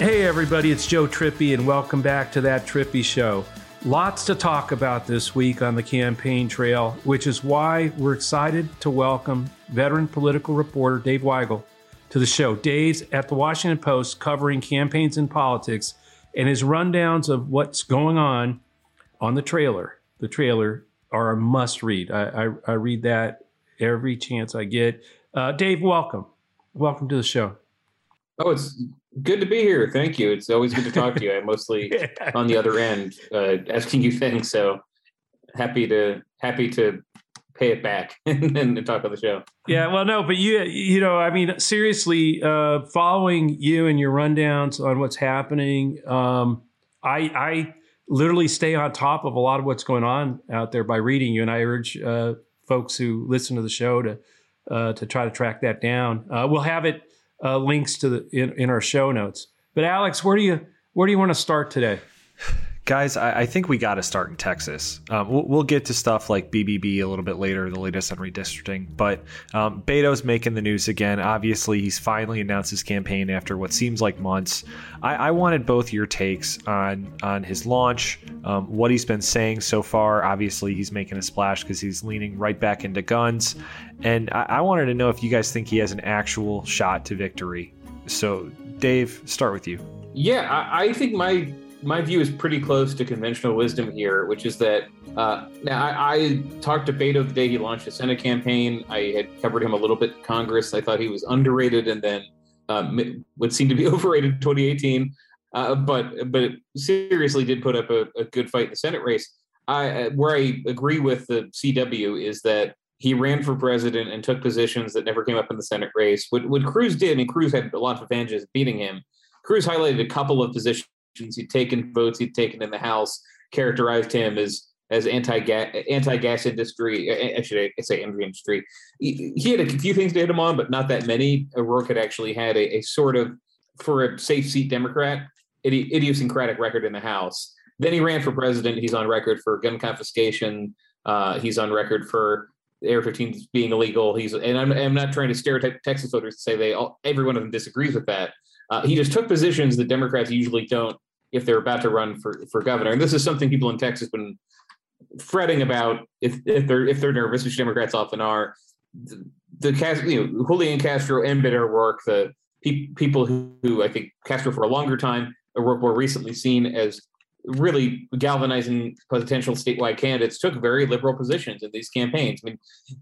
Hey, everybody, it's Joe Trippi, and welcome back to That Trippi Show. Lots to talk about this week on the campaign trail, which is why we're excited to welcome veteran political reporter Dave Weigel to the show. Dave's at the Washington Post covering campaigns and politics, and his rundowns of what's going on on the trailer. The trailer are a must read. I, I, I read that every chance I get. Uh, Dave, welcome. Welcome to the show. Oh, it's Good to be here. Thank you. It's always good to talk to you. I'm mostly on the other end uh, asking you things, so happy to happy to pay it back and, and talk on the show. Yeah, well, no, but you you know, I mean, seriously, uh, following you and your rundowns on what's happening, um, I I literally stay on top of a lot of what's going on out there by reading you, and I urge uh, folks who listen to the show to uh, to try to track that down. Uh, we'll have it uh, links to the in, in our show notes. But Alex, where do you where do you want to start today? Guys, I, I think we got to start in Texas. Um, we'll, we'll, get to stuff like BBB a little bit later, the latest on redistricting. But um, Beto's making the news again. Obviously, he's finally announced his campaign after what seems like months. I, I wanted both your takes on on his launch, um, what he's been saying so far. Obviously, he's making a splash because he's leaning right back into guns, and I, I wanted to know if you guys think he has an actual shot to victory. So, Dave, start with you. Yeah, I, I think my my view is pretty close to conventional wisdom here, which is that uh, now I, I, talked to Beto the day he launched the Senate campaign. I had covered him a little bit Congress. I thought he was underrated and then um, would seem to be overrated in 2018. Uh, but but seriously, did put up a, a good fight in the Senate race. I, uh, where I agree with the CW is that he ran for president and took positions that never came up in the Senate race. What, what Cruz did, mean, Cruz had a lot of advantages beating him. Cruz highlighted a couple of positions he'd taken votes he'd taken in the House, characterized him as as anti-gas, anti gas industry. I say energy industry. He, he, had a few things to hit him on, but not that many. O'Rourke had actually had a, a sort of for a safe seat Democrat idi- idiosyncratic record in the House. Then he ran for president. He's on record for gun confiscation. Uh, he's on record for AR-15 being illegal. He's and I'm, I'm not trying to stereotype Texas voters to say they all every one of them disagrees with that. Uh, he just took positions that Democrats usually don't if they're about to run for, for governor. And this is something people in Texas have been fretting about if, if they're if they're nervous, which Democrats often are. The, the you know Julian Castro and Beto work the pe- people who, who I think Castro for a longer time O'Rourke more recently seen as really galvanizing potential statewide candidates took very liberal positions in these campaigns. I mean,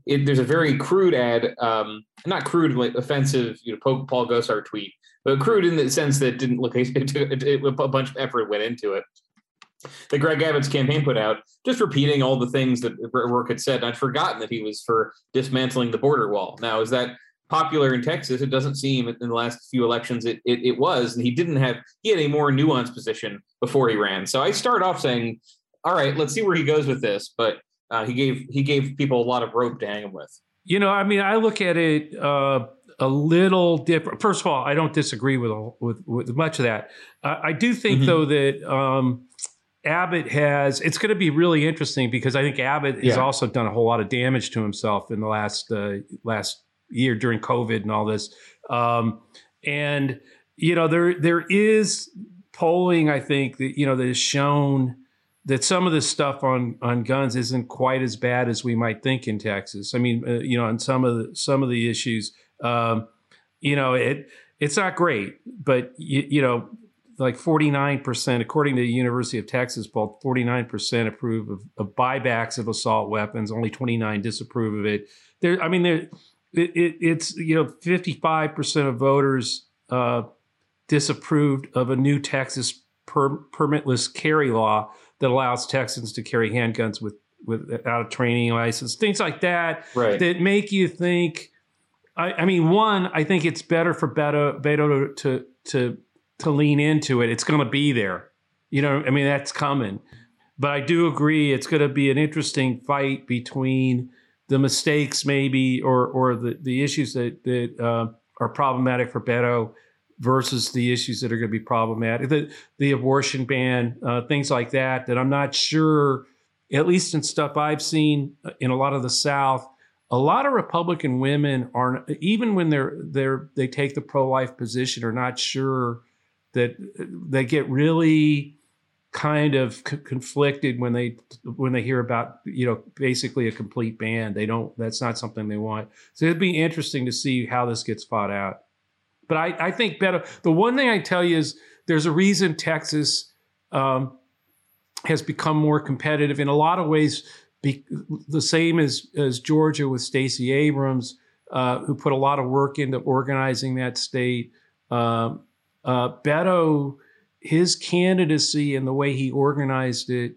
it, there's a very crude ad, um, not crude, offensive, you know, Paul Gosar tweet but crude in the sense that didn't look it, a bunch of effort went into it. That Greg Abbott's campaign put out, just repeating all the things that Rourke had said. And I'd forgotten that he was for dismantling the border wall. Now, is that popular in Texas? It doesn't seem in the last few elections it, it, it was. And he didn't have, he had a more nuanced position before he ran. So I start off saying, all right, let's see where he goes with this. But uh, he gave he gave people a lot of rope to hang him with. You know, I mean, I look at it. Uh, a little different. First of all, I don't disagree with with, with much of that. Uh, I do think mm-hmm. though that um, Abbott has. It's going to be really interesting because I think Abbott yeah. has also done a whole lot of damage to himself in the last uh, last year during COVID and all this. Um, and you know there there is polling I think that you know that has shown that some of this stuff on on guns isn't quite as bad as we might think in Texas. I mean, uh, you know, on some of the some of the issues um, you know, it it's not great, but you, you know, like 49%, according to the University of Texas poll, 49% approve of, of, buybacks of assault weapons. Only 29 disapprove of it. There, I mean, there, it, it, it's you know, 55% of voters uh, disapproved of a new Texas per, permitless carry law that allows Texans to carry handguns with without a training license, things like that, right. that make you think. I, I mean, one, I think it's better for Beto, Beto to to to lean into it. It's going to be there, you know. I mean, that's coming. But I do agree, it's going to be an interesting fight between the mistakes, maybe, or or the the issues that that uh, are problematic for Beto versus the issues that are going to be problematic. The the abortion ban, uh, things like that. That I'm not sure, at least in stuff I've seen uh, in a lot of the South, a lot of Republican women are even when they're they're they take the pro life position are not sure that they get really kind of c- conflicted when they when they hear about you know basically a complete ban they don't that's not something they want so it'd be interesting to see how this gets fought out but I, I think better. The one thing I tell you is there's a reason Texas um, has become more competitive in a lot of ways. Be, the same as as Georgia with Stacey Abrams, uh, who put a lot of work into organizing that state. Um, uh, Beto, his candidacy and the way he organized it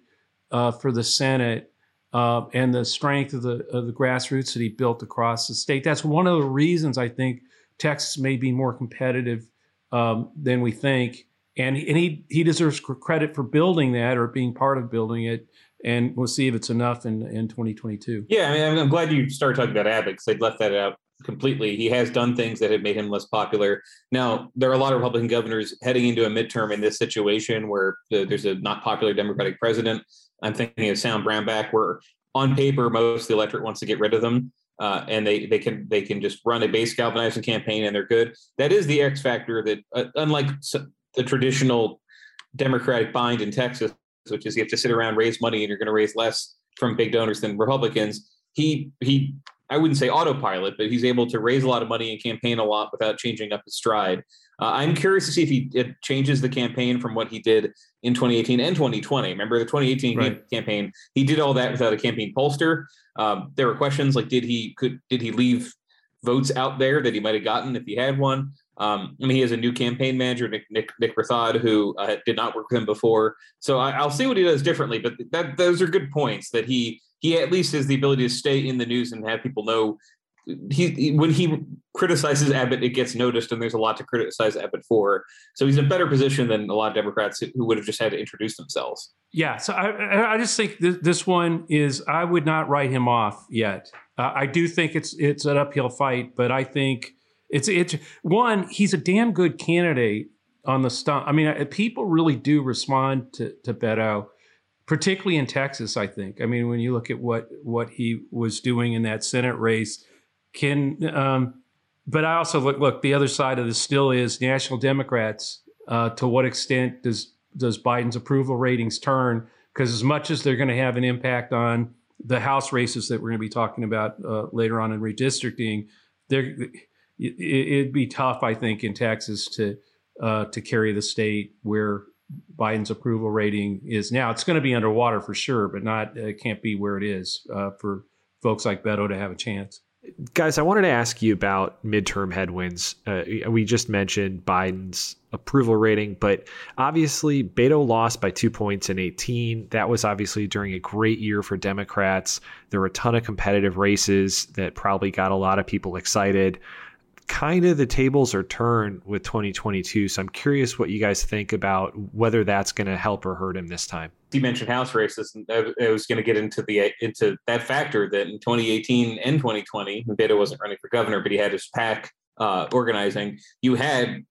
uh, for the Senate uh, and the strength of the of the grassroots that he built across the state. That's one of the reasons I think Texas may be more competitive um, than we think, and and he he deserves credit for building that or being part of building it. And we'll see if it's enough in in 2022. Yeah, I mean, I'm glad you started talking about Abbott because they'd left that out completely. He has done things that have made him less popular. Now, there are a lot of Republican governors heading into a midterm in this situation where there's a not popular Democratic president. I'm thinking of Sam Brownback, where on paper most of the electorate wants to get rid of them uh, and they they can they can just run a base galvanizing campaign and they're good. That is the X factor that, uh, unlike the traditional Democratic bind in Texas, which is you have to sit around raise money and you're going to raise less from big donors than Republicans. He he I wouldn't say autopilot, but he's able to raise a lot of money and campaign a lot without changing up his stride. Uh, I'm curious to see if he it changes the campaign from what he did in 2018 and 2020. Remember the 2018 right. campaign? He did all that without a campaign pollster. Um, there were questions like, did he could did he leave votes out there that he might have gotten if he had one? Um, I mean, he has a new campaign manager, Nick Nick, Nick who uh, did not work with him before. So I, will see what he does differently. But that those are good points that he he at least has the ability to stay in the news and have people know he, when he criticizes Abbott, it gets noticed, and there's a lot to criticize Abbott for. So he's in a better position than a lot of Democrats who would have just had to introduce themselves. Yeah, so I, I just think th- this one is I would not write him off yet. Uh, I do think it's it's an uphill fight, but I think it's it's one. He's a damn good candidate on the stump. I mean, uh, people really do respond to to Beto particularly in Texas. I think. I mean, when you look at what what he was doing in that Senate race, can um, but I also look look the other side of this still is national Democrats. Uh, to what extent does does Biden's approval ratings turn? Because as much as they're going to have an impact on the House races that we're going to be talking about uh, later on in redistricting, there it, would be tough, I think, in Texas to uh, to carry the state where Biden's approval rating is now. It's going to be underwater for sure, but not it can't be where it is uh, for folks like Beto to have a chance. Guys, I wanted to ask you about midterm headwinds. Uh, we just mentioned Biden's approval rating, but obviously Beto lost by two points in 18. That was obviously during a great year for Democrats. There were a ton of competitive races that probably got a lot of people excited kind of the tables are turned with 2022. So I'm curious what you guys think about whether that's going to help or hurt him this time. You mentioned House races, and I was going to get into the into that factor that in 2018 and 2020, Beto wasn't running for governor, but he had his pack uh, organizing. You had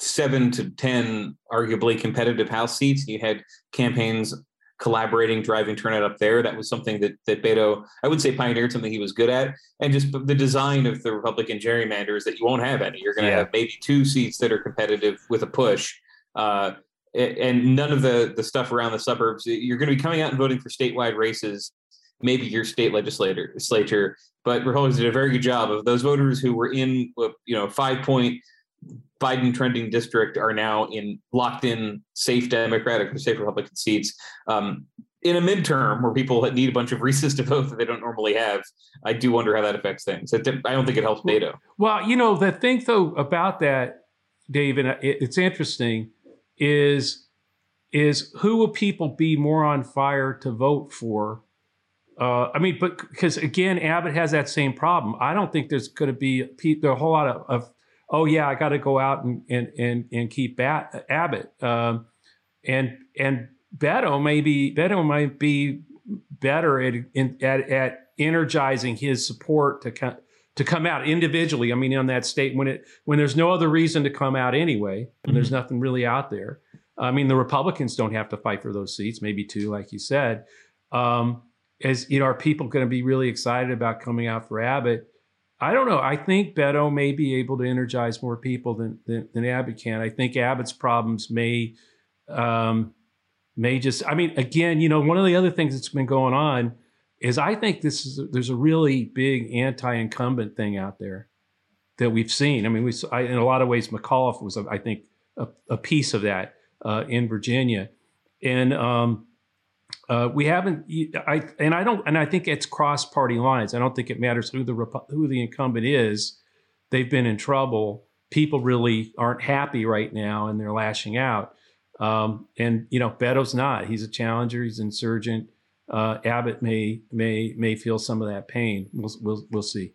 seven to ten arguably competitive House seats. You had campaigns collaborating, driving turnout up there. That was something that that Beto, I would say, pioneered something he was good at, and just the design of the Republican gerrymander is that you won't have any. You're going to yeah. have maybe two seats that are competitive with a push. Uh, and none of the the stuff around the suburbs. You're going to be coming out and voting for statewide races, maybe your state legislator, legislature. But Republicans did a very good job of those voters who were in, you know, five point Biden trending district are now in locked in safe Democratic or safe Republican seats. Um, in a midterm where people need a bunch of Reese's to vote that they don't normally have, I do wonder how that affects things. I don't think it helps Beto. Well, you know, the thing though about that, Dave, and it's interesting, is is who will people be more on fire to vote for uh, I mean, but because again, Abbott has that same problem. I don't think there's going to be a, a whole lot of, of oh yeah, I got to go out and and and, and keep Bat, Abbott. Um, and and Beto maybe Beto might be better at at, at energizing his support to come to come out individually. I mean, on that state when it when there's no other reason to come out anyway, mm-hmm. there's nothing really out there. I mean, the Republicans don't have to fight for those seats, maybe two, like you said. Um, as you know, are people going to be really excited about coming out for Abbott? I don't know. I think Beto may be able to energize more people than than, than Abbott can. I think Abbott's problems may um, may just. I mean, again, you know, one of the other things that's been going on is I think this is there's a really big anti-incumbent thing out there that we've seen. I mean, we I, in a lot of ways McAuliffe was, I think, a, a piece of that uh, in Virginia, and um, uh, we haven't. I and I don't, and I think it's cross party lines. I don't think it matters who the who the incumbent is. They've been in trouble. People really aren't happy right now, and they're lashing out. Um, and you know, Beto's not. He's a challenger. He's insurgent. Uh, Abbott may may may feel some of that pain. We'll we'll, we'll see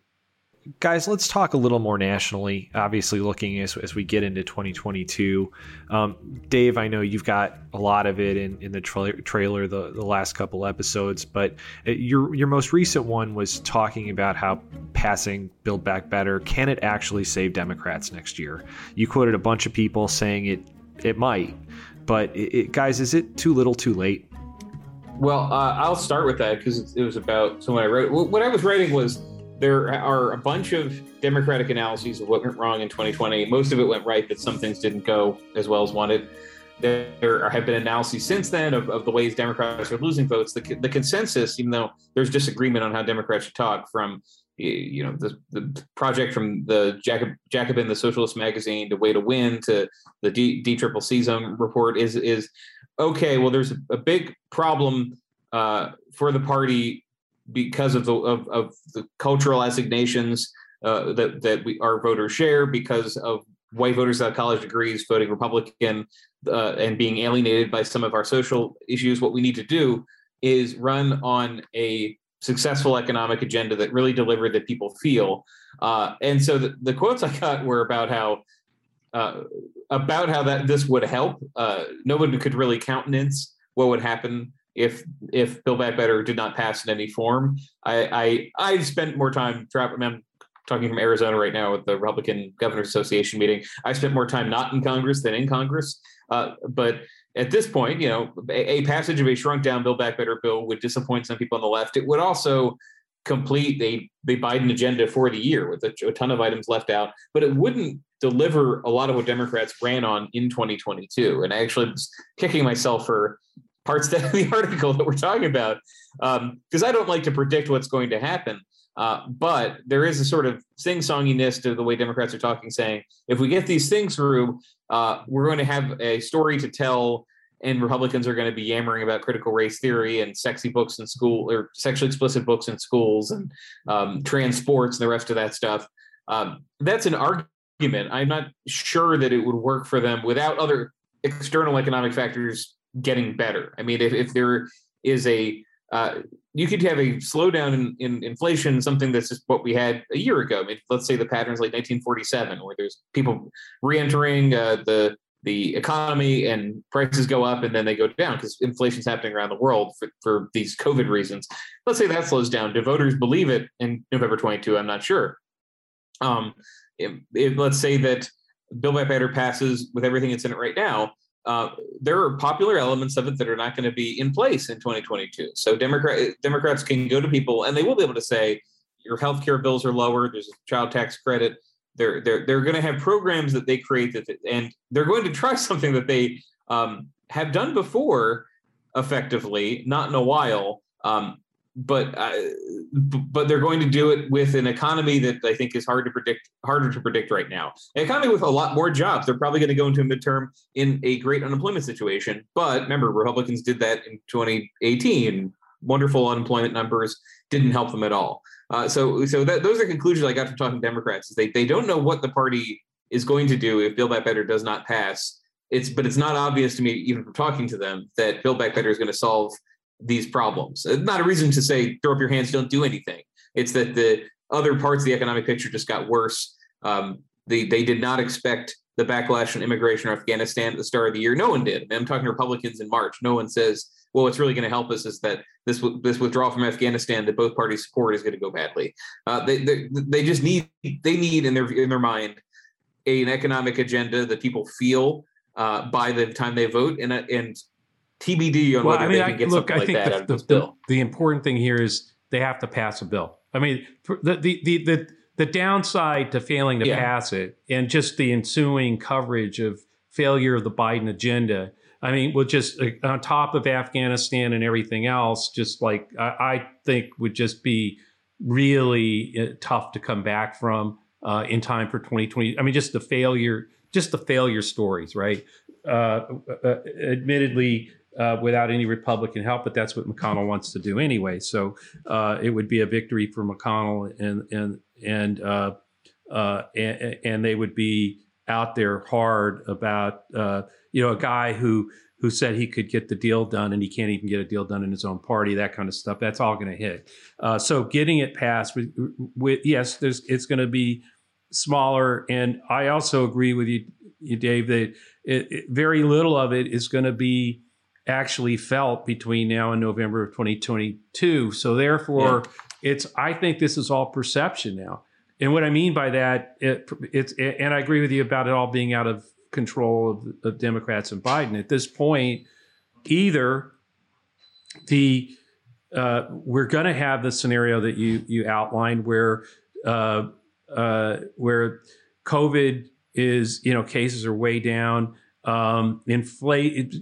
guys, let's talk a little more nationally. Obviously, looking as, as we get into 2022. Um, Dave, I know you've got a lot of it in, in the tra- trailer the, the last couple episodes, but uh, your your most recent one was talking about how passing Build Back Better can it actually save Democrats next year. You quoted a bunch of people saying it it might, but it, it, guys, is it too little, too late? Well, uh, I'll start with that because it was about so when I wrote what I was writing was there are a bunch of Democratic analyses of what went wrong in 2020. Most of it went right, but some things didn't go as well as wanted. There have been analyses since then of, of the ways Democrats are losing votes. The, the consensus, even though there's disagreement on how Democrats should talk, from you know the, the project from the Jacob, Jacobin, the Socialist magazine, to Way to Win, to the D, Triple C Zone report is is okay. Well, there's a big problem uh, for the party because of the of, of the cultural assignations uh, that that we our voters share, because of white voters without college degrees voting Republican uh, and being alienated by some of our social issues. What we need to do is run on a successful economic agenda that really delivered that people feel. Uh, and so the, the, quotes I got were about how uh, about how that this would help. Uh, no one could really countenance what would happen if if Build Back Better did not pass in any form. I I I've spent more time. I'm talking from Arizona right now with the Republican Governors Association meeting. I spent more time not in Congress than in Congress. Uh, but at this point, you know, a, a, passage of a shrunk down Build Back Better bill would disappoint some people on the left. It would also complete a the Biden agenda for the year with a, a ton of items left out, but it wouldn't deliver a lot of what Democrats ran on in 2022. And I actually was kicking myself for parts of the article that we're talking about because um, I don't like to predict what's going to happen. Uh, but there is a sort of sing-songiness to the way Democrats are talking, saying if we get these things through, uh, we're going to have a story to tell, and Republicans are going to be yammering about critical race theory and sexy books in school or sexually explicit books in schools and um, trans sports and the rest of that stuff. Um, that's an argument. I'm not sure that it would work for them without other external economic factors getting better. I mean, if, if there is a uh, you could have a slowdown in, in, inflation, something that's just what we had a year ago. I mean, let's say the patterns like 1947, where there's people re-entering uh, the the economy and prices go up and then they go down because inflation's happening around the world for, for these COVID reasons. Let's say that slows down. Do voters believe it in November 22? I'm not sure. Um, let's say that Build Back Better passes with everything that's in it right now, uh, there are popular elements of it that are not going to be in place in 2022. So Democrat Democrats can go to people and they will be able to say your health care bills are lower. There's a child tax credit. They're they're they're going to have programs that they create that, and they're going to try something that they um, have done before effectively, not in a while. Um, but but they're going to do it with an economy that I think is hard to predict, harder to predict right now. An economy with a lot more jobs. They're probably going to go into a midterm in a great unemployment situation. But remember, Republicans did that in 2018. Wonderful unemployment numbers didn't help them at all. Uh, so so that, those are conclusions I got from talking to Democrats. Is they they don't know what the party is going to do if Build Back Better does not pass. It's but it's not obvious to me even from talking to them that Build Back Better is going to solve these problems. Not a reason to say throw up your hands, don't do anything. It's that the other parts of the economic picture just got worse. Um, they they did not expect the backlash on immigration or Afghanistan at the start of the year. No one did. I'm talking Republicans in March. No one says, well, what's really going to help us is that this this withdrawal from Afghanistan that both parties support is going to go badly. Uh, they, they they just need they need in their in their mind an economic agenda that people feel uh, by the time they vote, and and TBD on well, whether I mean, they can get I, look, something I like think that the, out of this the, bill. The, the important thing here is they have to pass a bill. I mean, the the the, the the downside to failing to yeah. pass it and just the ensuing coverage of failure of the Biden agenda. I mean, will just uh, on top of Afghanistan and everything else, just like I, I think would just be really uh, tough to come back from uh, in time for 2020. I mean, just the failure, just the failure stories, right? Uh, uh, uh admittedly, uh, without any Republican help, but that's what McConnell wants to do anyway. So uh, it would be a victory for McConnell, and and and uh, uh and, and, they would be out there hard about uh, you know a guy who who said he could get the deal done and he can't even get a deal done in his own party, that kind of stuff. That's all going to hit. Uh, so getting it passed with, with yes, there's it's going to be smaller, and I also agree with you, you Dave, that it, it, very little of it is going to be actually felt between now and November of 2022. So therefore, yeah. it's I think this is all perception now. And what I mean by that, it, it's it, and I agree with you about it all being out of control of, of Democrats and Biden at this point. Either the uh, we're going to have the scenario that you you outlined where uh, uh, where COVID is you know cases are way down um, inflate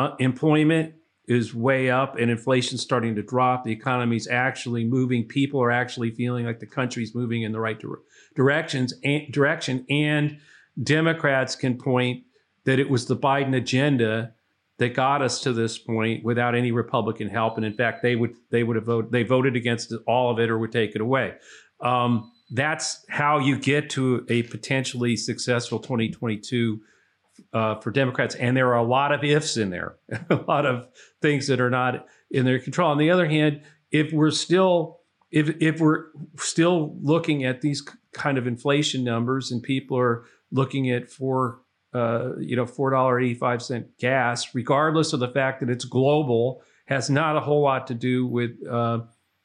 uh, employment is way up and inflation's starting to drop. The economy's actually moving. People are actually feeling like the country's moving in the right dire- directions and direction. And Democrats can point that it was the Biden agenda that got us to this point without any Republican help. And in fact, they would they would have voted they voted against all of it or would take it away. Um, that's how you get to a potentially successful 2022 uh, for Democrats, and there are a lot of ifs in there, a lot of things that are not in their control. On the other hand, if we're still if if we're still looking at these kind of inflation numbers, and people are looking at four uh, you know four dollar eighty five cent gas, regardless of the fact that it's global, has not a whole lot to do with uh,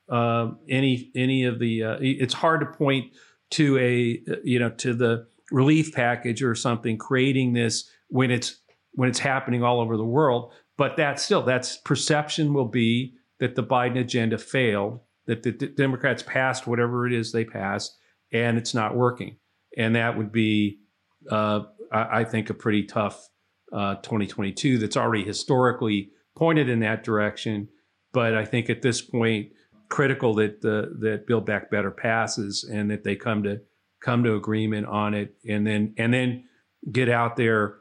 uh, any any of the. Uh, it's hard to point to a you know to the relief package or something creating this when it's when it's happening all over the world. But that's still that's perception will be that the Biden agenda failed that the d- Democrats passed whatever it is they passed and it's not working. And that would be uh, I, I, think a pretty tough uh, 2022 that's already historically pointed in that direction. But I think at this point critical that the that Build Back Better passes and that they come to come to agreement on it, and then and then get out there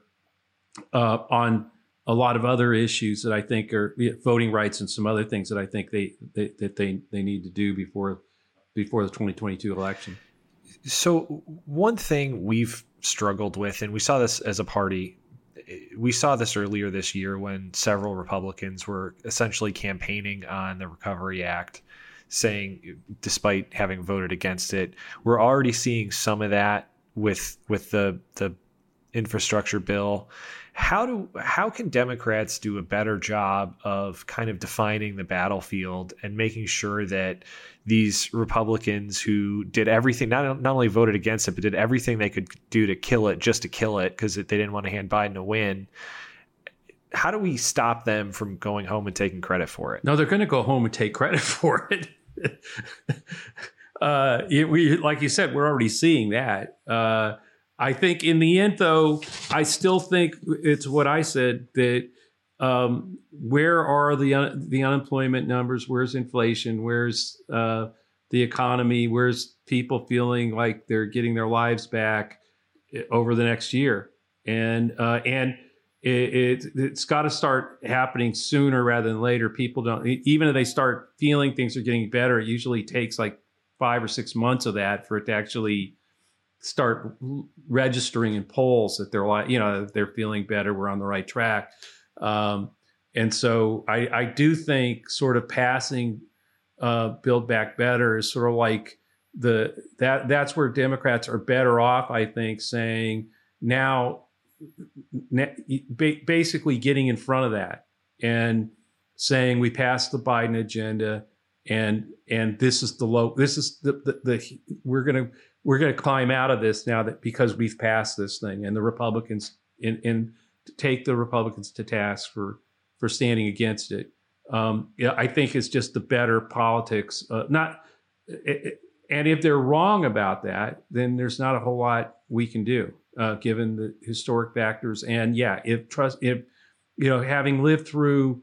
uh, on a lot of other issues that I think are voting rights and some other things that I think they, they that they they need to do before before the 2022 election. So one thing we've struggled with, and we saw this as a party, we saw this earlier this year when several Republicans were essentially campaigning on the Recovery Act saying, despite having voted against it, we're already seeing some of that with with the the infrastructure bill. How do how can Democrats do a better job of kind of defining the battlefield and making sure that these Republicans who did everything not not only voted against it but did everything they could do to kill it just to kill it because they didn't want to hand Biden a win how do we stop them from going home and taking credit for it? No, they're going to go home and take credit for it. uh, it, we, like you said, we're already seeing that. Uh, I think in the end, though, I still think it's what I said that um, where are the un- the unemployment numbers? Where's inflation? Where's uh, the economy? Where's people feeling like they're getting their lives back eh, over the next year? And uh, and it, it has got to start happening sooner rather than later. People don't even if they start feeling things are getting better. It usually takes like five or six months of that for it to actually start registering in polls that they're like you know they're feeling better. We're on the right track. Um, And so I, I do think sort of passing uh, Build Back Better is sort of like the that that's where Democrats are better off. I think saying now, basically getting in front of that and saying we passed the Biden agenda and and this is the low this is the the, the we're gonna we're gonna climb out of this now that because we've passed this thing and the Republicans in in take the Republicans to task for for standing against it. Um, I think it's just the better politics. Uh, not, it, and if they're wrong about that, then there's not a whole lot we can do, uh, given the historic factors. And yeah, if trust, if you know, having lived through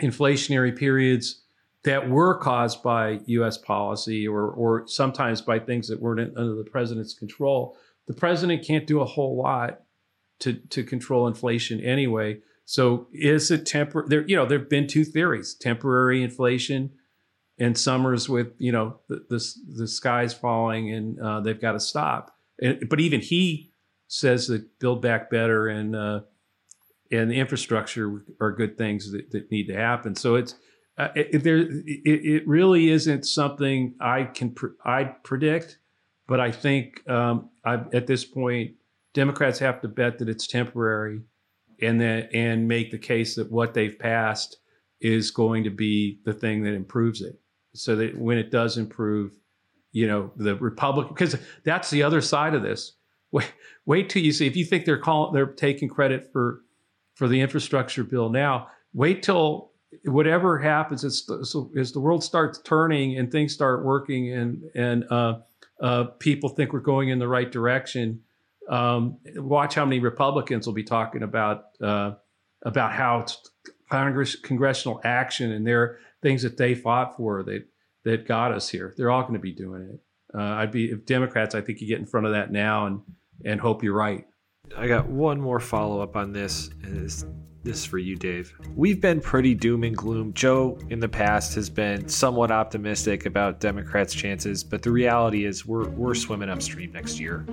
inflationary periods that were caused by U.S. policy or or sometimes by things that weren't under the president's control, the president can't do a whole lot to to control inflation anyway. So is it temporary? There, you know, there've been two theories: temporary inflation, and Summers with you know the the, the skies falling and uh, they've got to stop. And, but even he says that build back better and uh, and the infrastructure are good things that, that need to happen. So it's uh, it, there. It, it, really isn't something I can pr- I predict, but I think um, at this point Democrats have to bet that it's temporary, and that and make the case that what they've passed is going to be the thing that improves it. So that when it does improve, you know, the Republican because that's the other side of this. Wait, wait till you see if you think they're calling they're taking credit for for the infrastructure bill now. Wait till whatever happens as, as the world starts turning and things start working and and uh, uh, people think we're going in the right direction um, watch how many Republicans will be talking about uh, about how Congress congressional action and their things that they fought for that that got us here. They're all going to be doing it. Uh, I'd be if Democrats. I think you get in front of that now and and hope you're right. I got one more follow up on this. Is this is for you, Dave. We've been pretty doom and gloom. Joe, in the past, has been somewhat optimistic about Democrats' chances, but the reality is we're, we're swimming upstream next year.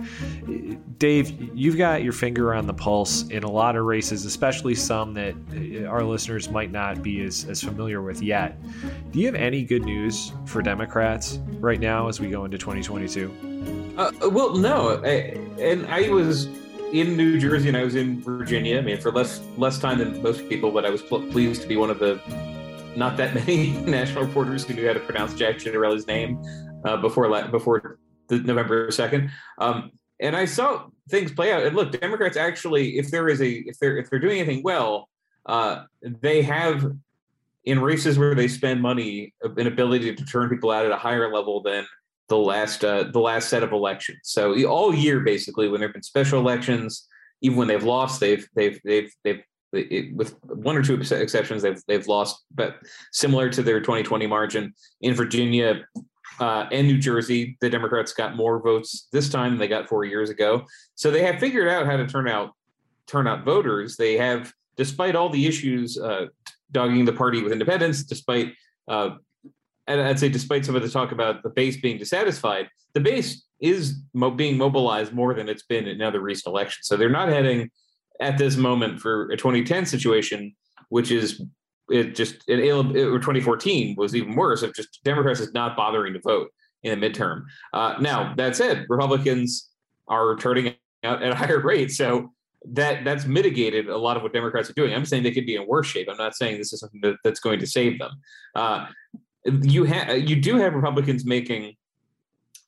Dave, you've got your finger on the pulse in a lot of races, especially some that uh, our listeners might not be as, as familiar with yet. Do you have any good news for Democrats right now as we go into 2022? Uh, well, no. I, and I was in New Jersey and I was in Virginia. I mean, for less less time than most people, but I was pl- pleased to be one of the not that many national reporters who knew how to pronounce Jack Ciattarelli's name uh, before la- before the November second. Um, and I saw things play out. And look, Democrats actually, if there is a if they're if they're doing anything well, uh, they have in races where they spend money an ability to turn people out at a higher level than the last uh, the last set of elections. So all year, basically, when there've been special elections, even when they've lost, they've they've they've they've it, with one or two exceptions, they've they've lost, but similar to their 2020 margin in Virginia uh, and New Jersey, the Democrats got more votes this time than they got four years ago. So they have figured out how to turn out turn out voters. They have, despite all the issues uh, dogging the party with independents, despite uh, and I'd say despite some of the talk about the base being dissatisfied, the base is mo- being mobilized more than it's been in other recent elections. So they're not heading at this moment for a 2010 situation, which is it just or 2014 was even worse of just Democrats is not bothering to vote in the midterm. Uh, now that said, Republicans are turning out at a higher rate, so that that's mitigated a lot of what Democrats are doing. I'm saying they could be in worse shape. I'm not saying this is something that, that's going to save them. Uh, you have you do have Republicans making,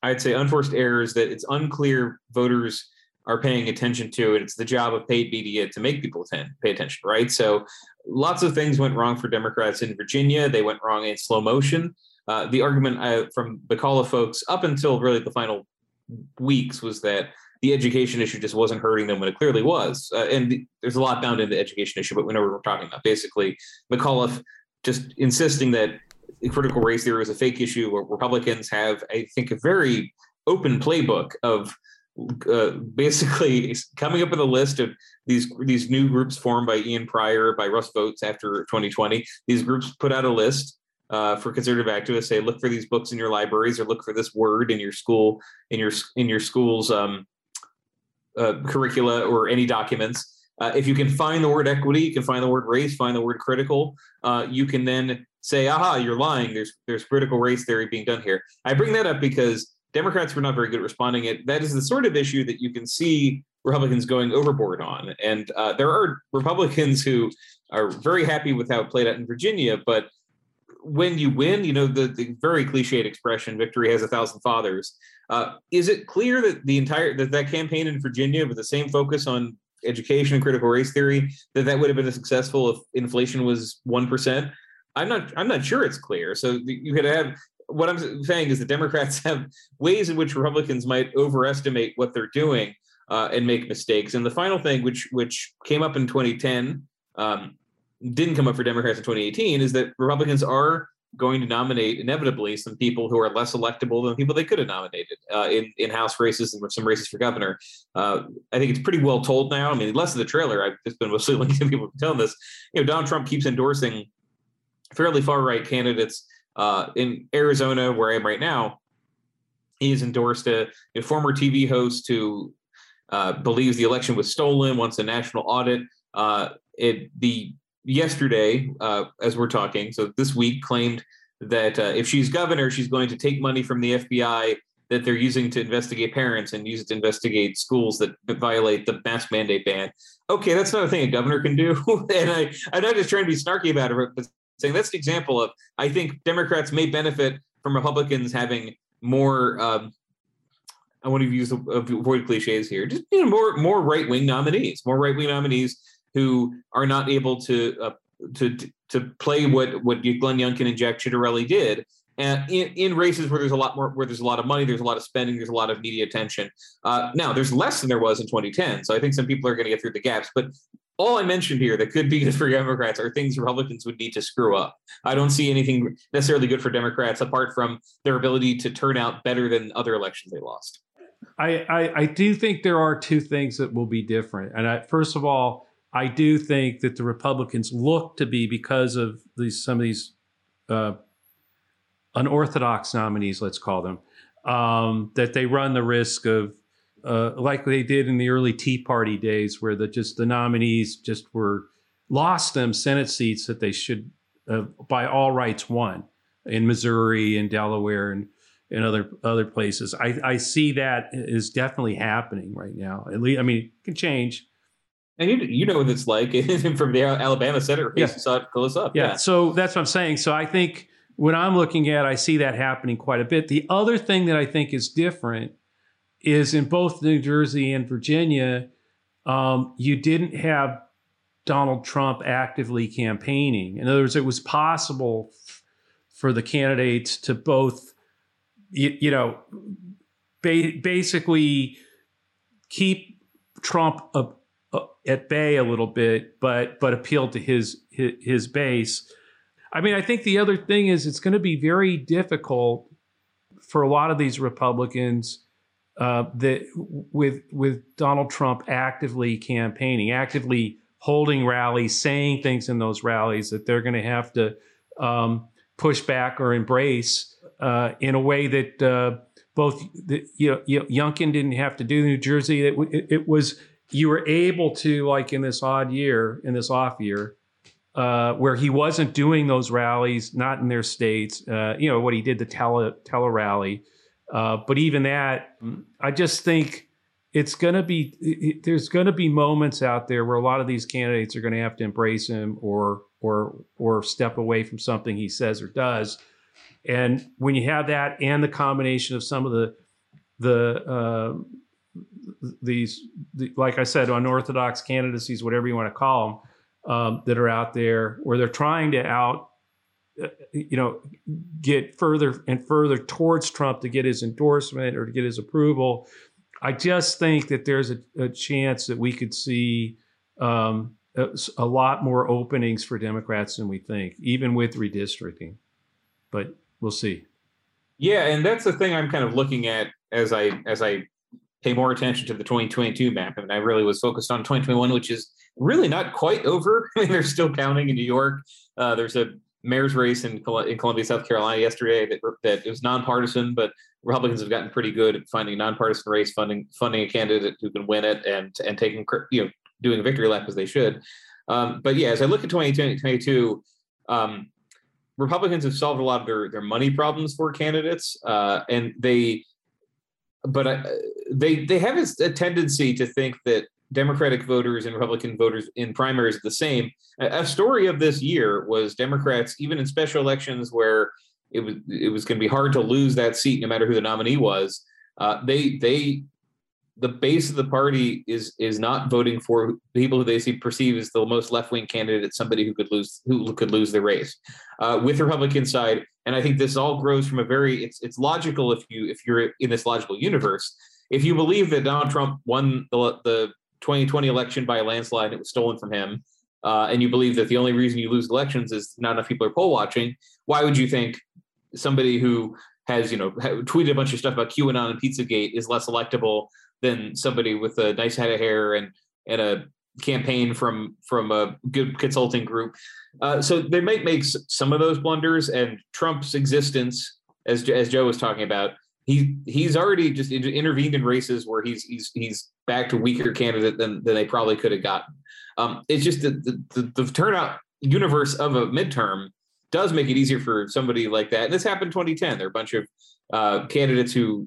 I'd say, unforced errors that it's unclear voters are paying attention to, and it's the job of paid media to make people attend, pay attention, right? So, lots of things went wrong for Democrats in Virginia. They went wrong in slow motion. Uh, the argument uh, from McAuliffe folks up until really the final weeks was that the education issue just wasn't hurting them when it clearly was. Uh, and the, there's a lot bound in the education issue, but we know what we're talking about. Basically, McAuliffe just insisting that critical race theory is a fake issue. Where Republicans have, I think, a very open playbook of uh, basically coming up with a list of these these new groups formed by Ian Prior, by Russ Vought after 2020. These groups put out a list uh, for conservative activists. Say, look for these books in your libraries, or look for this word in your school in your in your school's um, uh, curricula or any documents. uh, if you can find the word equity, you can find the word race, find the word critical. Uh, you can then say, "Aha, you're lying." There's there's critical race theory being done here. I bring that up because Democrats were not very good at responding. It that is the sort of issue that you can see Republicans going overboard on, and uh, there are Republicans who are very happy with how it played out in Virginia, but when you win, you know the, the very cliched expression "victory has a thousand fathers." Uh, is it clear that the entire that that campaign in Virginia, with the same focus on education and critical race theory, that that would have been successful if inflation was one percent? I'm not. I'm not sure it's clear. So you could have. What I'm saying is the Democrats have ways in which Republicans might overestimate what they're doing uh, and make mistakes. And the final thing, which which came up in 2010, um, didn't come up for Democrats in 2018 is that Republicans are going to nominate inevitably some people who are less electable than people they could have nominated uh, in in House races and some races for governor. Uh, I think it's pretty well told now. I mean, less of the trailer. I've just been mostly linking people telling this. You know, Donald Trump keeps endorsing fairly far right candidates uh, in Arizona, where I am right now. He's endorsed a, a former TV host who uh, believes the election was stolen, wants a national audit. Uh, it the yesterday, uh, as we're talking, so this week claimed that uh, if she's governor, she's going to take money from the FBI that they're using to investigate parents and use it to investigate schools that violate the mask mandate ban. Okay, that's not a thing a governor can do. and I, I'm not just trying to be snarky about it, but saying that's an example of I think Democrats may benefit from Republicans having more. Um, I want to use avoid cliches here. Just you know, more more right wing nominees, more right wing nominees who are not able to uh, to to play what what Glenn Youngkin and Jack Ciattarelli did. And in, in races where there's a lot more, where there's a lot of money, there's a lot of spending, there's a lot of media attention. Uh, now, there's less than there was in 2010, so I think some people are going to get through the gaps. But all I mentioned here that could be good for Democrats are things Republicans would need to screw up. I don't see anything necessarily good for Democrats apart from their ability to turn out better than other elections they lost. I, I, I do think there are two things that will be different. And I, first of all, I do think that the Republicans look to be because of these some of these uh, unorthodox nominees, let's call them, um, that they run the risk of uh, like they did in the early Tea Party days, where the just the nominees just were lost them Senate seats that they should uh, by all rights won in Missouri and Delaware and and other other places. I, I see that is definitely happening right now. At least, I mean, it can change and you, you know what it's like from the Alabama Senate race. Yeah. You saw it close up. Yeah. yeah. So that's what I'm saying. So I think when I'm looking at, I see that happening quite a bit. The other thing that I think is different is in both New Jersey and Virginia, um, you didn't have Donald Trump actively campaigning. In other words, it was possible f- for the candidates to both, you, you know, ba- basically keep Trump at bay a little bit, but but appealed to his, his his, base. I mean, I think the other thing is it's going to be very difficult for a lot of these Republicans uh, that with with Donald Trump actively campaigning, actively holding rallies, saying things in those rallies that they're going to have to um, push back or embrace uh, in a way that uh, both the, you know, Youngkin didn't have to do. New Jersey, it, it, it was you were able to like in this odd year, in this off year, uh, where he wasn't doing those rallies, not in their states. Uh, you know what he did the tele tele rally, uh, but even that, I just think it's going to be it, there's going to be moments out there where a lot of these candidates are going to have to embrace him or or or step away from something he says or does. And when you have that and the combination of some of the the uh, these, the, like I said, unorthodox candidacies, whatever you want to call them, um, that are out there where they're trying to out, you know, get further and further towards Trump to get his endorsement or to get his approval. I just think that there's a, a chance that we could see um, a, a, lot more openings for Democrats than we think, even with redistricting. But we'll see. Yeah, and that's the thing I'm kind of looking at as I as I pay more attention to the 2022 map. I mean, I really was focused on 2021, which is really not quite over. I mean, they're still counting in New York. Uh, there's a mayor's race in, in Columbia, South Carolina yesterday that, that it was nonpartisan, but Republicans have gotten pretty good at finding nonpartisan race, funding funding a candidate who can win it, and and taking you know doing a victory lap as they should. Um, but yeah, as I look at 2022, um, Republicans have solved a lot of their, their money problems for candidates, uh, and they, but uh, they they have a tendency to think that Democratic voters and Republican voters in primaries the same. A, story of this year was Democrats, even in special elections where it was it was going to be hard to lose that seat no matter who the nominee was. Uh, they they the base of the party is is not voting for people who they see perceive as the most left wing candidate, somebody who could lose who could lose the race uh, with the Republican side. And I think this all grows from a very it's it's logical if you if you're in this logical universe. If you believe that Donald Trump won the, the 2020 election by a landslide and it was stolen from him, uh, and you believe that the only reason you lose elections is not enough people are poll watching, why would you think somebody who has you know tweeted a bunch of stuff about QAnon and Pizzagate is less electable than somebody with a nice head of hair and and a campaign from from a good consulting group. Uh, so they might make some of those blunders, and Trump's existence, as as Joe was talking about, he he's already just intervened in races where he's he's he's backed a weaker candidate than than they probably could have gotten. Um, it's just that the, the, the turnout universe of a midterm does make it easier for somebody like that. And this happened in 2010. There are a bunch of uh, candidates who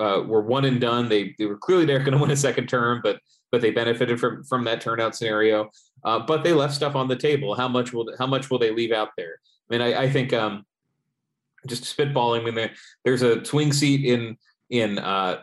uh, were one and done. They they were clearly they're going to win a second term, but but they benefited from from that turnout scenario. Uh, but they left stuff on the table. How much will how much will they leave out there? I mean, I, I think um, just spitballing. I mean, there's a swing seat in in uh,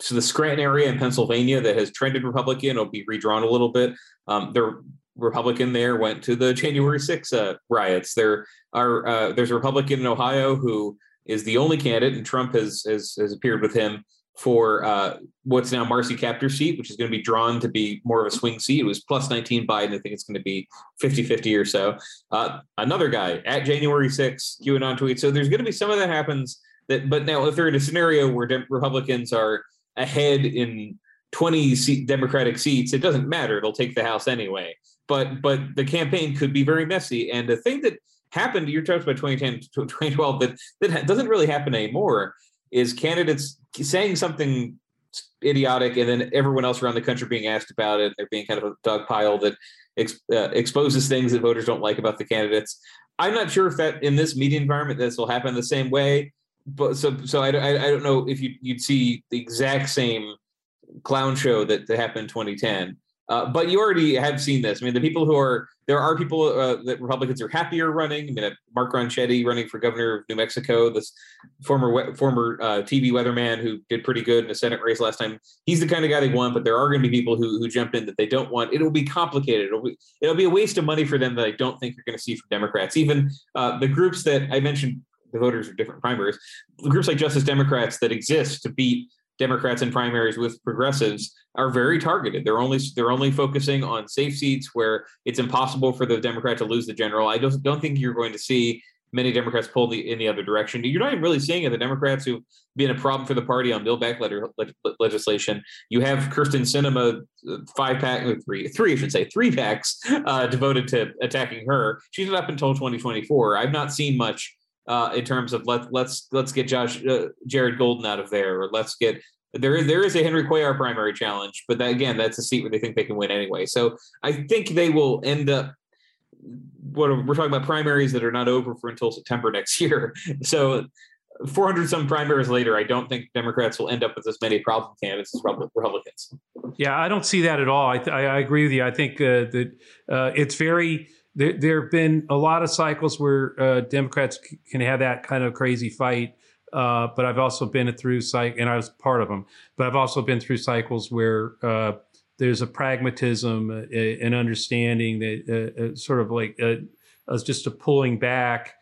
so the Scranton area in Pennsylvania that has trended Republican. It'll be redrawn a little bit. Um, the Republican there went to the January 6 uh, riots. There are uh, there's a Republican in Ohio who is the only candidate, and Trump has has, has appeared with him for uh, what's now Marcy Kaptur seat, which is going to be drawn to be more of a swing seat. It was plus 19 Biden. I think it's going to be 50 50 or so. Uh, another guy at January 6, QAnon tweet. So there's going to be some of that happens. That, but now if they're in a scenario where de- Republicans are ahead in 20 seat Democratic seats, it doesn't matter. They'll take the House anyway. But but the campaign could be very messy. And the thing that happened, you're talking about 2010 to 2012, that, that doesn't really happen anymore, is candidates saying something idiotic and then everyone else around the country being asked about it. They're being kind of a dog pile that ex, uh, exposes things that voters don't like about the candidates. I'm not sure if that in this media environment this will happen the same way. But so so I, I, I don't know if you, you'd see the exact same clown show that, that happened in 2010. Uh, but you already have seen this. I mean, the people who are there are people uh, that Republicans are happier running. I mean, uh, Mark Ronchetti running for governor of New Mexico, this former former uh, TV weatherman who did pretty good in the Senate race last time. He's the kind of guy they want, but there are going to be people who who jump in that they don't want. It'll be complicated. It'll be it'll be a waste of money for them that I don't think you're going to see from Democrats. Even uh, the groups that I mentioned, the voters are different primaries. Groups like Justice Democrats that exist to beat Democrats in primaries with progressives are very targeted. They're only they're only focusing on safe seats where it's impossible for the Democrat to lose the general. I don't don't think you're going to see many Democrats pull the, in the other direction. You're not even really seeing it. The Democrats who've been a problem for the party on Build Back Better, le- legislation. You have Kyrsten Sinema, uh, five PAC, three, three, I should say, three PACs uh, devoted to attacking her. She's up until 2024. I've not seen much uh, in terms of let let's let's get Josh uh, Jared Golden out of there, or let's get there is there is a Henry Cuellar primary challenge, but that, again, that's a seat where they think they can win anyway. So I think they will end up. What we're talking about primaries that are not over for until September next year. So 400 some primaries later, I don't think Democrats will end up with as many problem candidates as Republicans. Yeah, I don't see that at all. I, I, I agree with you. I think uh, that uh, it's very there, there have been a lot of cycles where uh, Democrats can have that kind of crazy fight. Uh, but I've also been through cycle, and I was part of them. But I've also been through cycles where uh, there's a pragmatism, uh, an understanding that uh, uh, sort of like uh, just a pulling back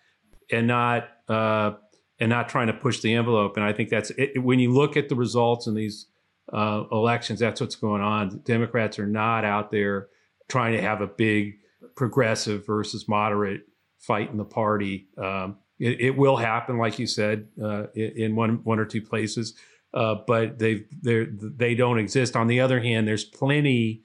and not and not trying to push the envelope. And I think that's it, when you look at the results in these elections. That's what's going on. Democrats are not out there trying to have a big progressive versus moderate fight in the party. Um, it, it will happen, like you said, uh, in one one or two places, uh, but they they don't exist. On the other hand, there's plenty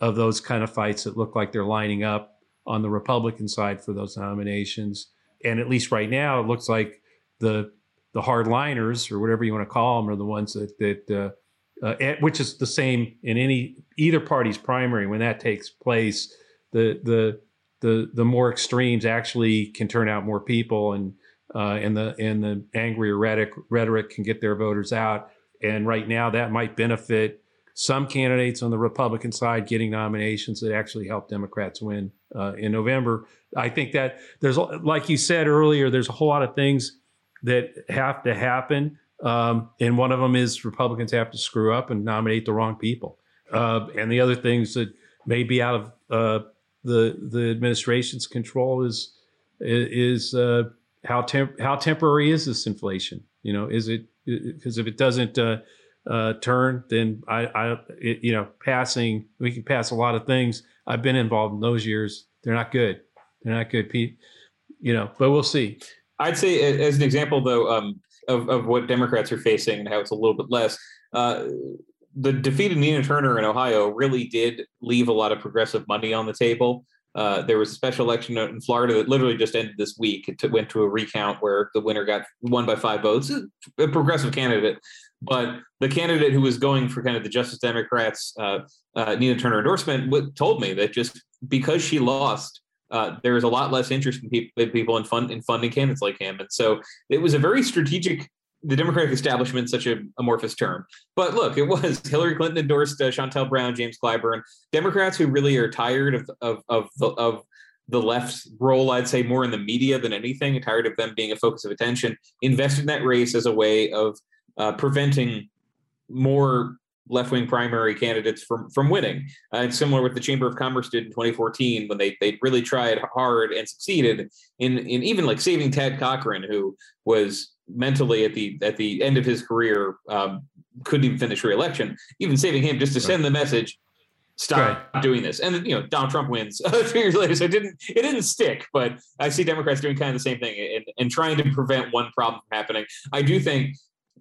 of those kind of fights that look like they're lining up on the Republican side for those nominations. And at least right now, it looks like the the hardliners or whatever you want to call them are the ones that that uh, uh, which is the same in any either party's primary. When that takes place, the the the the more extremes actually can turn out more people, and uh, and the and the angry rhetoric rhetoric can get their voters out. And right now, that might benefit some candidates on the Republican side getting nominations that actually help Democrats win uh, in November. I think that there's, like you said earlier, there's a whole lot of things that have to happen. Um, and one of them is Republicans have to screw up and nominate the wrong people. Uh, and the other things that may be out of uh, the the administration's control is is uh, how temp- how temporary is this inflation? You know, is it because if it doesn't uh, uh, turn, then I, I it, you know, passing we can pass a lot of things. I've been involved in those years. They're not good. They're not good, Pete. You know, but we'll see. I'd say, as an example, though, um, of of what Democrats are facing and how it's a little bit less. Uh, the defeat of Nina Turner in Ohio really did leave a lot of progressive money on the table. Uh, there was a special election in Florida that literally just ended this week. It went to a recount where the winner got won by five votes, a progressive candidate. But the candidate who was going for kind of the Justice Democrats, uh, uh, Nina Turner endorsement, told me that just because she lost, uh, there is a lot less interest in people, in people in, fund, in funding candidates like him. And so it was a very strategic the Democratic establishment such a amorphous term. But look, it was Hillary Clinton endorsed uh, Shontel Brown, James Clyburn, Democrats who really are tired of of of the, of the left's role, I'd say more in the media than anything, tired of them being a focus of attention, invested in that race as a way of uh, preventing more left-wing primary candidates from from winning. Uh, it's similar with the Chamber of Commerce did in 2014 when they they really tried hard and succeeded in in even like saving Thad Cochran, who was mentally at the at the end of his career um, couldn't even finish re-election. Even saving him just to send the message, stop right. doing this. And you know, Donald Trump wins a few years later, so it didn't it didn't stick. But I see Democrats doing kind of the same thing and, and trying to prevent one problem from happening. I do think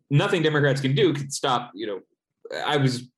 nothing Democrats can do can stop. You know, I was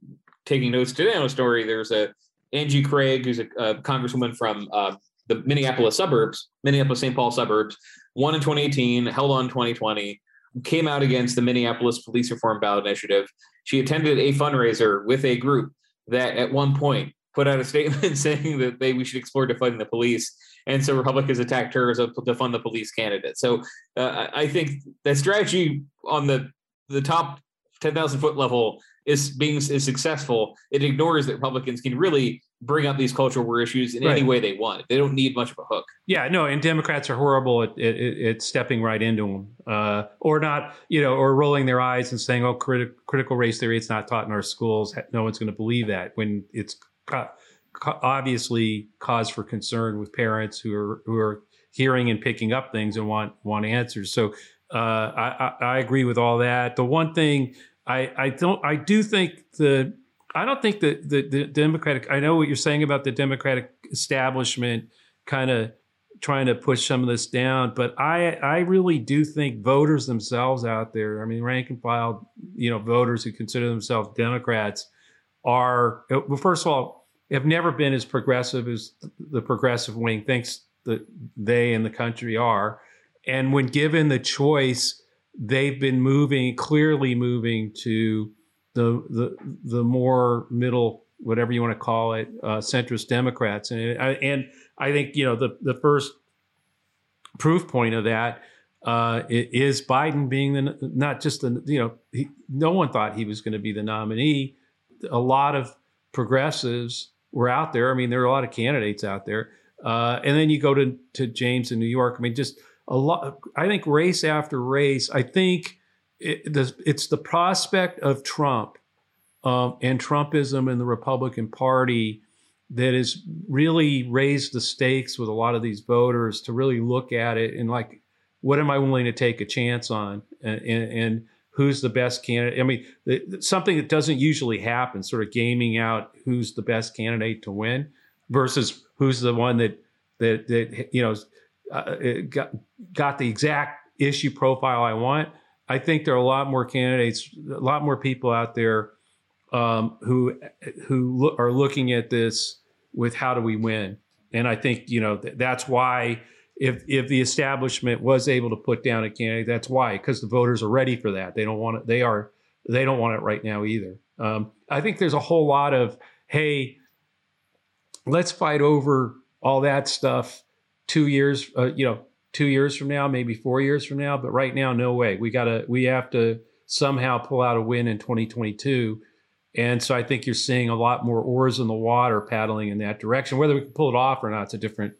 taking notes today on a story. There's a Angie Craig, who's a, a congresswoman from uh, the Minneapolis suburbs, Minneapolis St. Paul suburbs, won in 2018, held on 2020, came out against the Minneapolis Police Reform Ballot Initiative. She attended a fundraiser with a group that at one point put out a statement saying that they we should explore defunding the police. And so Republicans attacked her as a defund the police candidate. So uh, I think that strategy on the the top 10,000 foot level is being is successful. It ignores that Republicans can really bring up these cultural war issues in right. any way they want. They don't need much of a hook. Yeah, no, and Democrats are horrible at, at, at stepping right into them, uh, or not, you know, or rolling their eyes and saying, "Oh, criti- critical race theory, it's not taught in our schools." No one's going to believe that when it's obviously cause for concern with parents who are who are hearing and picking up things and want want answers. So uh, I, I, I agree with all that. The one thing I I don't I do think the I don't think that the, the Democratic, I know what you're saying about the Democratic establishment kind of trying to push some of this down, but I, I really do think voters themselves out there, I mean, rank and file, you know, voters who consider themselves Democrats are, well, first of all, have never been as progressive as the progressive wing thinks that they and the country are. And when given the choice, they've been moving, clearly moving to the the the more middle, whatever you want to call it, uh, centrist Democrats, and I, and I think you know the the first proof point of that uh, is Biden being the not just the you know he, no one thought he was going to be the nominee. A lot of progressives were out there. I mean, there are a lot of candidates out there, uh, and then you go to to James in New York. I mean, just a lot. I think race after race. I think it, it's the prospect of Trump um, and Trumpism in the Republican Party that has really raised the stakes with a lot of these voters to really look at it and like, what am I willing to take a chance on, and, and, and who's the best candidate? I mean, the, something that doesn't usually happen, sort of gaming out who's the best candidate to win versus who's the one that that that you know uh, got got the exact issue profile I want I think there are a lot more candidates, a lot more people out there um, who who lo- are looking at this with how do we win, and I think you know th- that's why if if the establishment was able to put down a candidate, that's why because the voters are ready for that. They don't want it. They are they don't want it right now either. Um, I think there's a whole lot of, hey, let's fight over all that stuff two years, uh, you know, two years from now, maybe four years from now. But right now, no way. We gotta, we have to somehow pull out a win in 2022. And so I think you're seeing a lot more oars in the water paddling in that direction. Whether we can pull it off or not, it's a different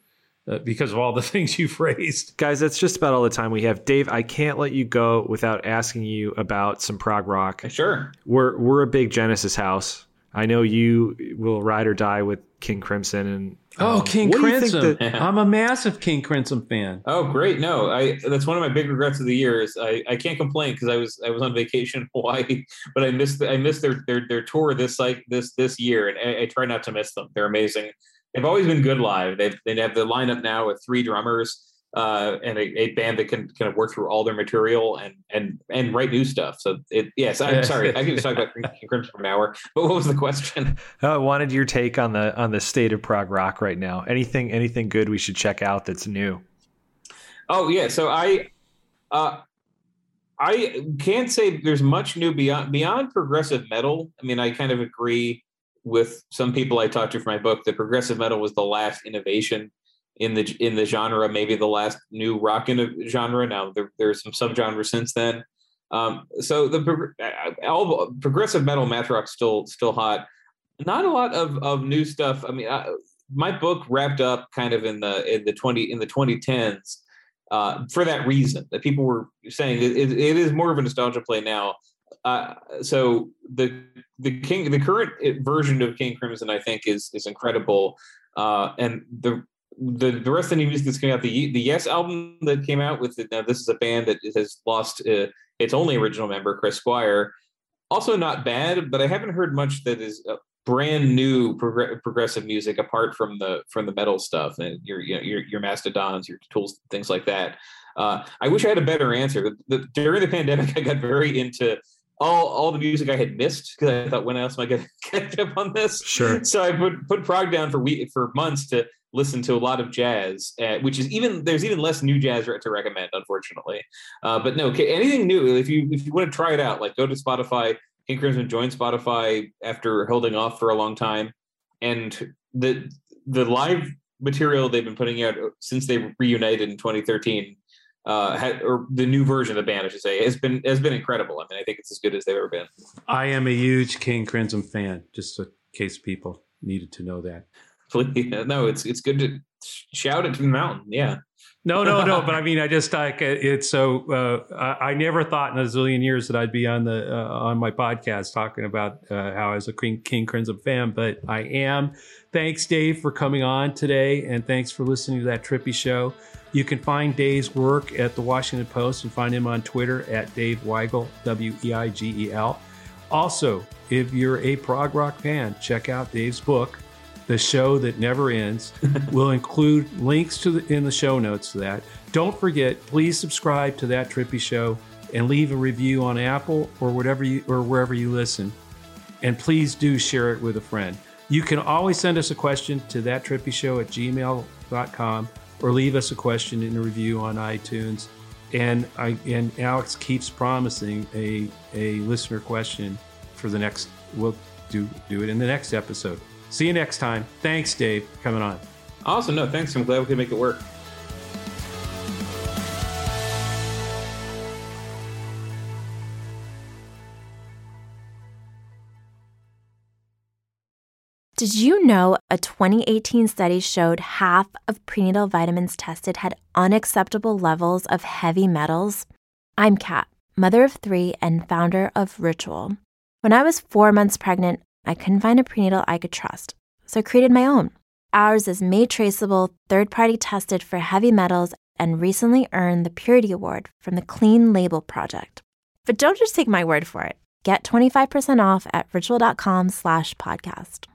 uh, because of all the things you've raised. Guys, that's just about all the time we have. Dave, I can't let you go without asking you about some prog rock. Sure. We're we're a big Genesis house. I know you will ride or die with King Crimson and Oh, um, King Crimson! That- I'm a massive King Crimson fan. Oh, great! No, I that's one of my big regrets of the year. Is I, I can't complain because I was I was on vacation in Hawaii, but I missed I missed their their their tour this like this this year, and I, I try not to miss them. They're amazing. They've always been good live. They they have the lineup now with three drummers uh, and a, a, band that can kind of work through all their material and and and write new stuff. So it yes, I'm sorry, I can just talk about Crimson for an hour. But what was the question? I wanted your take on the on the state of prog rock right now. Anything anything good we should check out that's new? Oh yeah, so I uh, I can't say there's much new beyond beyond progressive metal. I mean, I kind of agree with some people I talked to for my book that progressive metal was the last innovation in the in the genre, maybe the last new rock in genre. Now there, there's some subgenres since then. Um, so the all progressive metal math rock still still hot. Not a lot of of new stuff. I mean, I, my book wrapped up kind of in the in the twenty in the 2010s uh, for that reason that people were saying it, it is more of a nostalgia play now. Uh, so the the king the current version of King Crimson I think is is incredible. Uh, and the the the rest of the music that's coming out, the the Yes album that came out with it. Now this is a band that has lost uh, its only original member, Chris Squire. Also not bad, but I haven't heard much that is uh, brand new prog- progressive music apart from the from the metal stuff and your you know, your your mastodons, your tools, things like that. Uh, I wish I had a better answer. The, the, during the pandemic, I got very into all all the music I had missed because I thought when else am I going to catch up on this? Sure. So I put put prog down for week for months to listen to a lot of jazz, uh, which is even there's even less new jazz to recommend, unfortunately. Uh, but no, anything new if you if you want to try it out, like go to Spotify. King Crimson joined Spotify after holding off for a long time, and the the live material they've been putting out since they reunited in 2013 uh, had, or the new version of the band, I should say, has been has been incredible. I mean, I think it's as good as they've ever been. I am a huge King Crimson fan, just in case people needed to know that. no, it's it's good to shout it to the mountain. Yeah. No, no, no. but I mean, I just like it's so. Uh, I, I, never thought in a zillion years that I'd be on the uh, on my podcast talking about uh, how I was a King, King Crimson fan, but I am. Thanks, Dave, for coming on today, and thanks for listening to that Trippi show. You can find Dave's work at the Washington Post and find him on Twitter at Dave Weigel, W E I G E L. Also, if you're a prog rock fan, check out Dave's book, The Show That Never Ends. we'll include links to the, in the show notes to that. Don't forget, please subscribe to that Trippi show and leave a review on Apple or whatever you or wherever you listen. And please do share it with a friend. You can always send us a question to that Trippi show at gmail.com or leave us a question in a review on iTunes. And I and Alex keeps promising a a listener question for the next. We'll do do it in the next episode. See you next time. Thanks, Dave, coming on. Awesome. No, thanks. I'm glad we could make it work. Did you know a 2018 study showed half of prenatal vitamins tested had unacceptable levels of heavy metals? I'm Kat, mother of three and founder of Ritual. When I was four months pregnant, I couldn't find a prenatal I could trust, so I created my own. Ours is made traceable, third party tested for heavy metals, and recently earned the Purity Award from the Clean Label Project. But don't just take my word for it. Get 25% off at ritual.com slash podcast.